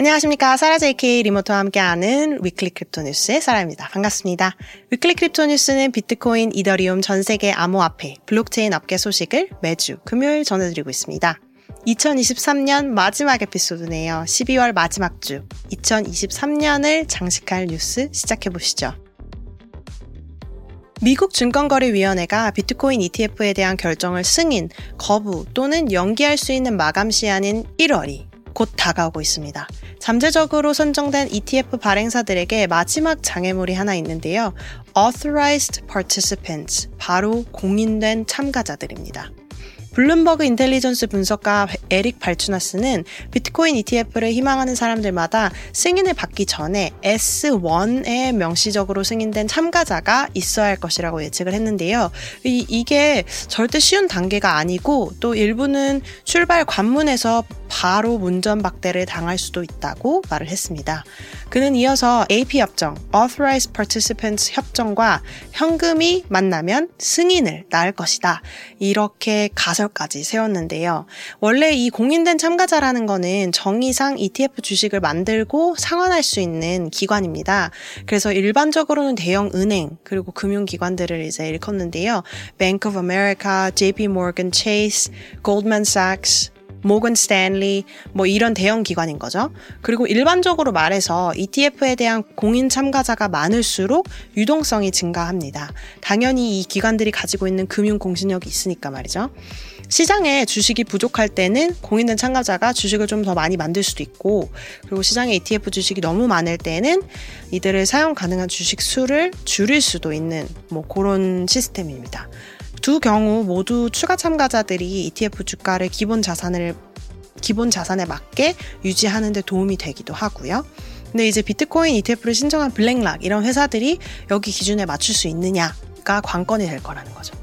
안녕하십니까. 사라 JK 리모트와 함께하는 weekly crypto 뉴스의 사라입니다. 반갑습니다. weekly crypto 뉴스는 비트코인, 이더리움 전 세계 암호화폐, 블록체인 업계 소식을 매주 금요일 전해드리고 있습니다. 2023년 마지막 에피소드네요. 12월 마지막 주. 2023년을 장식할 뉴스 시작해보시죠. 미국 증권거래위원회가 비트코인 ETF에 대한 결정을 승인, 거부 또는 연기할 수 있는 마감 시한인 1월이 곧 다가오고 있습니다. 잠재적으로 선정된 ETF 발행사들에게 마지막 장애물이 하나 있는데요. Authorized Participants, 바로 공인된 참가자들입니다. 블룸버그 인텔리전스 분석가 에릭 발추나스는 비트코인 ETF를 희망하는 사람들마다 승인을 받기 전에 S1에 명시적으로 승인된 참가자가 있어야 할 것이라고 예측을 했는데요. 이, 이게 절대 쉬운 단계가 아니고 또 일부는 출발 관문에서 바로 문전박대를 당할 수도 있다고 말을 했습니다. 그는 이어서 AP 협정, Authorized Participants 협정과 현금이 만나면 승인을 낳을 것이다. 이렇게 가 설까지 세웠는데요. 원래 이 공인된 참가자라는 거는 정의상 ETF 주식을 만들고 상환할 수 있는 기관입니다. 그래서 일반적으로는 대형 은행 그리고 금융기관들을 이제 일컫는데요. Bank of America, JP Morgan Chase, Goldman Sachs, 모건 스탠리 뭐 이런 대형 기관인 거죠. 그리고 일반적으로 말해서 ETF에 대한 공인 참가자가 많을수록 유동성이 증가합니다. 당연히 이 기관들이 가지고 있는 금융 공신력이 있으니까 말이죠. 시장에 주식이 부족할 때는 공인된 참가자가 주식을 좀 더 많이 만들 수도 있고 그리고 시장에 ETF 주식이 너무 많을 때는 이들을 사용 가능한 주식 수를 줄일 수도 있는 뭐 그런 시스템입니다. 두 경우 모두 추가 참가자들이 ETF 주가를 기본 자산을 기본 자산에 맞게 유지하는 데 도움이 되기도 하고요. 근데 이제 비트코인 ETF를 신청한 블랙락 이런 회사들이 여기 기준에 맞출 수 있느냐가 관건이 될 거라는 거죠.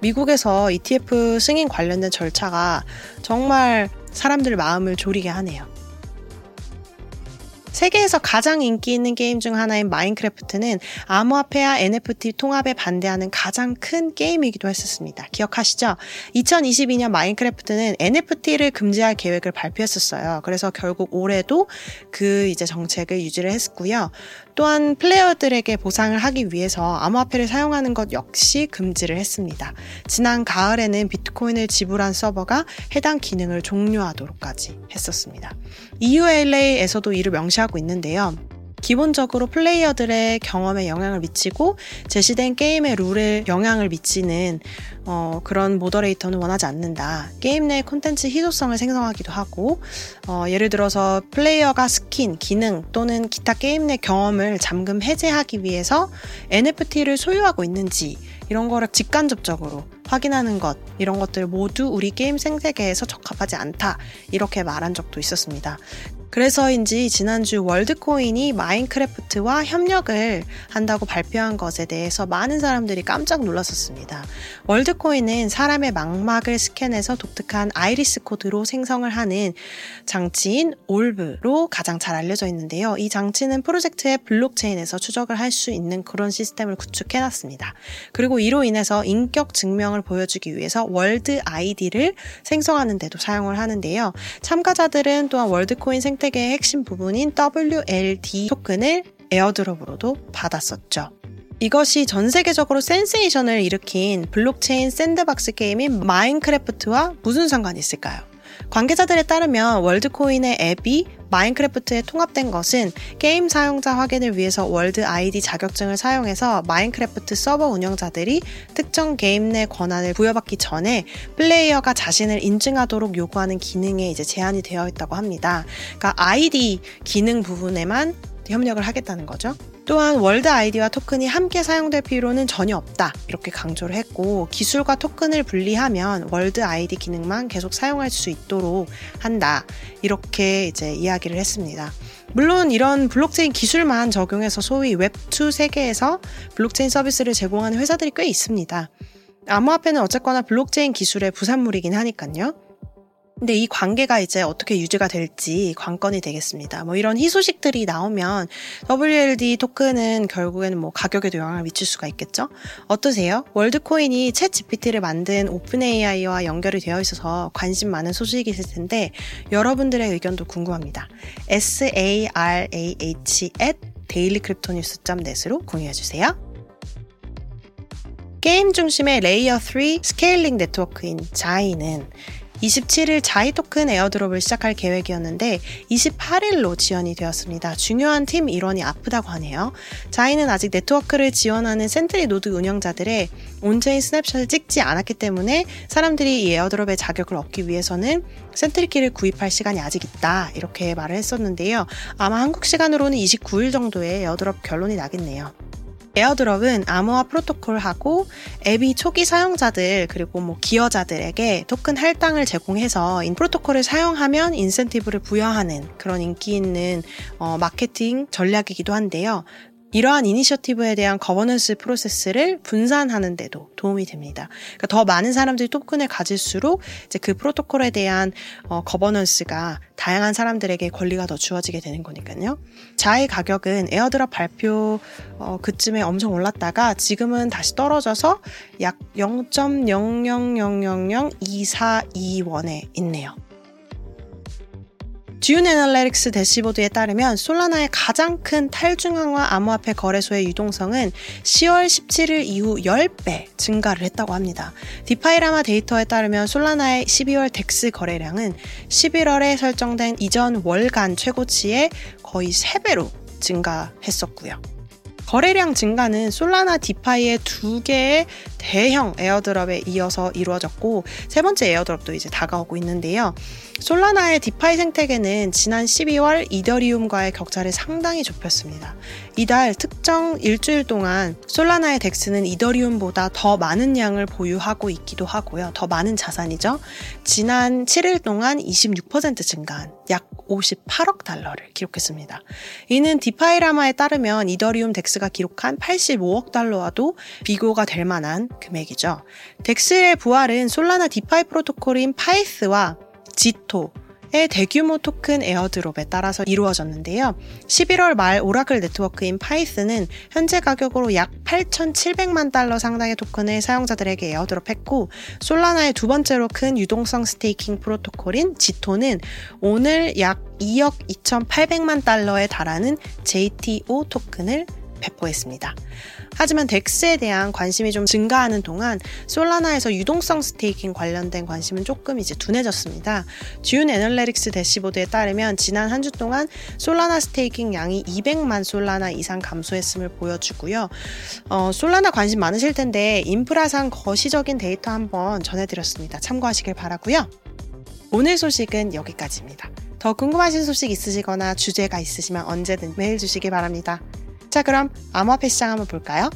미국에서 ETF 승인 관련된 절차가 정말 사람들 마음을 졸이게 하네요. 세계에서 가장 인기 있는 게임 중 하나인 마인크래프트는 암호화폐와 NFT 통합에 반대하는 가장 큰 게임이기도 했었습니다. 기억하시죠? 2022년 마인크래프트는 NFT를 금지할 계획을 발표했었어요. 그래서 결국 올해도 그 이제 정책을 유지를 했고요. 또한 플레이어들에게 보상을 하기 위해서 암호화폐를 사용하는 것 역시 금지를 했습니다. 지난 가을에는 비트코인을 지불한 서버가 해당 기능을 종료하도록까지 했었습니다. EULA에서도 이를 명시하고 있는데요. 기본적으로 플레이어들의 경험에 영향을 미치고 제시된 게임의 룰에 영향을 미치는 어, 그런 moderator는 원하지 않는다. 게임 내 콘텐츠 희소성을 생성하기도 하고 어, 예를 들어서 플레이어가 스킨, 기능 또는 기타 게임 내 경험을 잠금 해제하기 위해서 NFT를 소유하고 있는지 이런 거를 직간접적으로 확인하는 것 이런 것들 모두 우리 게임 생태계에서 적합하지 않다 이렇게 말한 적도 있었습니다. 그래서인지 지난주 월드코인이 마인크래프트와 협력을 한다고 발표한 것에 대해서 많은 사람들이 깜짝 놀랐었습니다. 월드코인은 사람의 망막을 스캔해서 독특한 iris code로 생성을 하는 장치인 Orb로 가장 잘 알려져 있는데요. 이 장치는 프로젝트의 블록체인에서 추적을 할 수 있는 그런 시스템을 구축해 놨습니다. 그리고 이로 인해서 인격 증명을 보여주기 위해서 World ID를 생성하는 데도 사용을 하는데요. 참가자들은 또한 월드코인 생 생태계의 핵심 부분인 WLD 토큰을 airdrop으로도 받았었죠. 이것이 전 세계적으로 센세이션을 일으킨 블록체인 샌드박스 게임인 마인크래프트와 무슨 상관이 있을까요? 관계자들에 따르면 월드코인의 앱이 마인크래프트에 통합된 것은 게임 사용자 확인을 위해서 World ID 자격증을 사용해서 마인크래프트 서버 운영자들이 특정 게임 내 권한을 부여받기 전에 플레이어가 자신을 인증하도록 요구하는 기능에 이제 제한이 되어 있다고 합니다. 그러니까 아이디 기능 부분에만 협력을 하겠다는 거죠. 또한 World ID와 토큰이 함께 사용될 필요는 전혀 없다. 이렇게 강조를 했고, 기술과 토큰을 분리하면 World ID 기능만 계속 사용할 수 있도록 한다. 이렇게 이제 이야기를 했습니다. 물론 이런 블록체인 기술만 적용해서 소위 Web2 세계에서 블록체인 서비스를 제공하는 회사들이 꽤 있습니다. 암호화폐는 어쨌거나 블록체인 기술의 부산물이긴 하니까요. 근데 이 관계가 이제 어떻게 유지가 될지 관건이 되겠습니다. 뭐 이런 희소식들이 나오면 WLD 토큰은 결국에는 뭐 가격에도 영향을 미칠 수가 있겠죠? 어떠세요? 월드코인이 ChatGPT를 만든 OpenAI와 연결이 되어 있어서 관심 많은 소식이 있을 텐데 여러분들의 의견도 궁금합니다. sarah at dailycryptonews.net으로 공유해주세요. 게임 중심의 layer 3 scaling 네트워크인 XAI는 27일 XAI 토큰 airdrop을 시작할 계획이었는데 28일로 지연이 되었습니다. 중요한 팀 일원이 아프다고 하네요. XAI는 아직 네트워크를 지원하는 Sentry Node 운영자들의 on-chain snapshot을 찍지 않았기 때문에 사람들이 이 airdrop의 자격을 얻기 위해서는 Sentry Key를 구입할 시간이 아직 있다 이렇게 말을 했었는데요. 아마 한국 시간으로는 29일 정도에 airdrop 결론이 나겠네요. airdrop은 암호화 프로토콜하고 앱이 초기 사용자들 그리고 뭐 기여자들에게 토큰 할당을 제공해서 인 프로토콜을 사용하면 인센티브를 부여하는 그런 인기 있는 어, 마케팅 전략이기도 한데요. 이러한 initiative에 대한 거버넌스 프로세스를 분산하는 데도 도움이 됩니다. 그러니까 더 많은 사람들이 토큰을 가질수록 이제 그 프로토콜에 대한 어, governance가 다양한 사람들에게 권리가 더 주어지게 되는 거니까요. XAI의 가격은 airdrop 발표 어, 그쯤에 엄청 올랐다가 지금은 다시 떨어져서 약 0.0000242원에 있네요. Dune Analytics 대시보드에 따르면 솔라나의 가장 큰 탈중앙화 암호화폐 거래소의 유동성은 10월 17일 이후 10배 증가를 했다고 합니다. DefiLlama 데이터에 따르면 솔라나의 12월 DEX 거래량은 11월에 설정된 이전 월간 최고치의 거의 3배로 증가했었고요. 거래량 증가는 솔라나 DeFi의 두 개의 대형 airdrop에 이어서 이루어졌고 세 번째 airdrop도 이제 다가오고 있는데요. 솔라나의 DeFi 생태계는 지난 12월 이더리움과의 격차를 상당히 좁혔습니다. 이달 특정 일주일 동안 솔라나의 DEX는 이더리움보다 더 많은 양을 보유하고 있기도 하고요. 더 많은 자산이죠. 지난 7일 동안 26% 증가한 약 58억 달러를 기록했습니다. 이는 DefiLlama에 따르면 이더리움 DEX가 기록한 85억 달러와도 비교가 될 만한 금액이죠. DEX의 부활은 솔라나 DeFi 프로토콜인 Pyth와 Jito, 의 대규모 토큰 airdrop에 따라서 이루어졌는데요. 11월 말 oracle 네트워크인 Pyth는 현재 가격으로 약 8,700만 달러 상당의 토큰을 사용자들에게 airdrop했고 솔라나의 두 번째로 큰 유동성 staking 프로토콜인 Jito는 오늘 약 2억 2,800만 달러에 달하는 JTO 토큰을 배포했습니다. 하지만 DEX에 대한 관심이 좀 증가하는 동안 솔라나에서 유동성 staking 관련된 관심은 조금 이제 둔해졌습니다. Dune Analytics 대시보드에 따르면 지난 한 주 동안 솔라나 staking 양이 200만 솔라나 이상 감소했음을 보여주고요. 어, 솔라나 관심 많으실 텐데 인프라상 거시적인 데이터 한번 전해드렸습니다. 참고하시길 바라고요. 오늘 소식은 여기까지입니다. 더 궁금하신 소식 있으시거나 주제가 있으시면 언제든 메일 주시기 바랍니다. 자, 그럼 암호화폐 시장 한번 볼까요?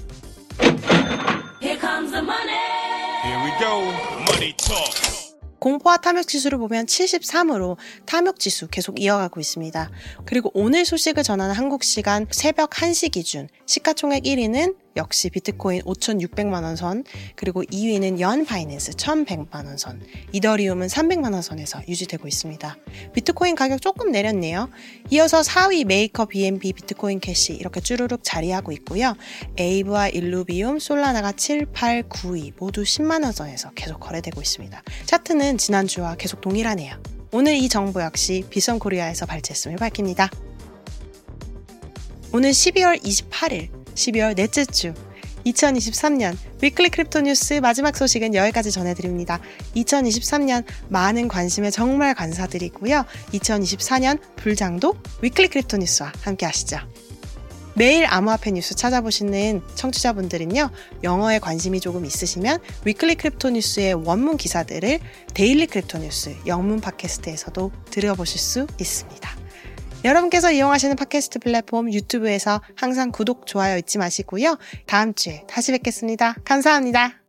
공포와 탐욕 지수를 보면 73으로 탐욕 지수 계속 이어가고 있습니다. 그리고 오늘 소식을 전하는 한국 시간 새벽 1시 기준 시가총액 1위는 역시 비트코인 5,600만 원 선, 그리고 2위는 Yearn Finance 1,100만 원 선, 이더리움은 300만 원 선에서 유지되고 있습니다. 비트코인 가격 조금 내렸네요. 이어서 4위 메이커 BNB 비트코인 캐시 이렇게 쭈루룩 자리하고 있고요. Aave와 일루비움, 솔라나가 7, 8, 9위 모두 10만 원 선에서 계속 거래되고 있습니다. 차트는 지난주와 계속 동일하네요. 오늘 이 정보 역시 비선 코리아에서 발제했음을 밝힙니다. 오늘 12월 28일 12월 넷째 주 2023년 Weekly Crypto News 마지막 소식은 여기까지 전해드립니다. 2023년 많은 관심에 정말 감사드리고요. 2024년 불장도 Weekly Crypto News와 함께 하시죠. 매일 암호화폐 뉴스 찾아보시는 청취자분들은요, 영어에 관심이 조금 있으시면 Weekly Crypto News의 원문 기사들을 Daily Crypto News 영문 팟캐스트에서도 들어보실 수 있습니다. 여러분께서 이용하시는 팟캐스트 플랫폼 유튜브에서 항상 구독, 좋아요 잊지 마시고요. 다음 주에 다시 뵙겠습니다. 감사합니다.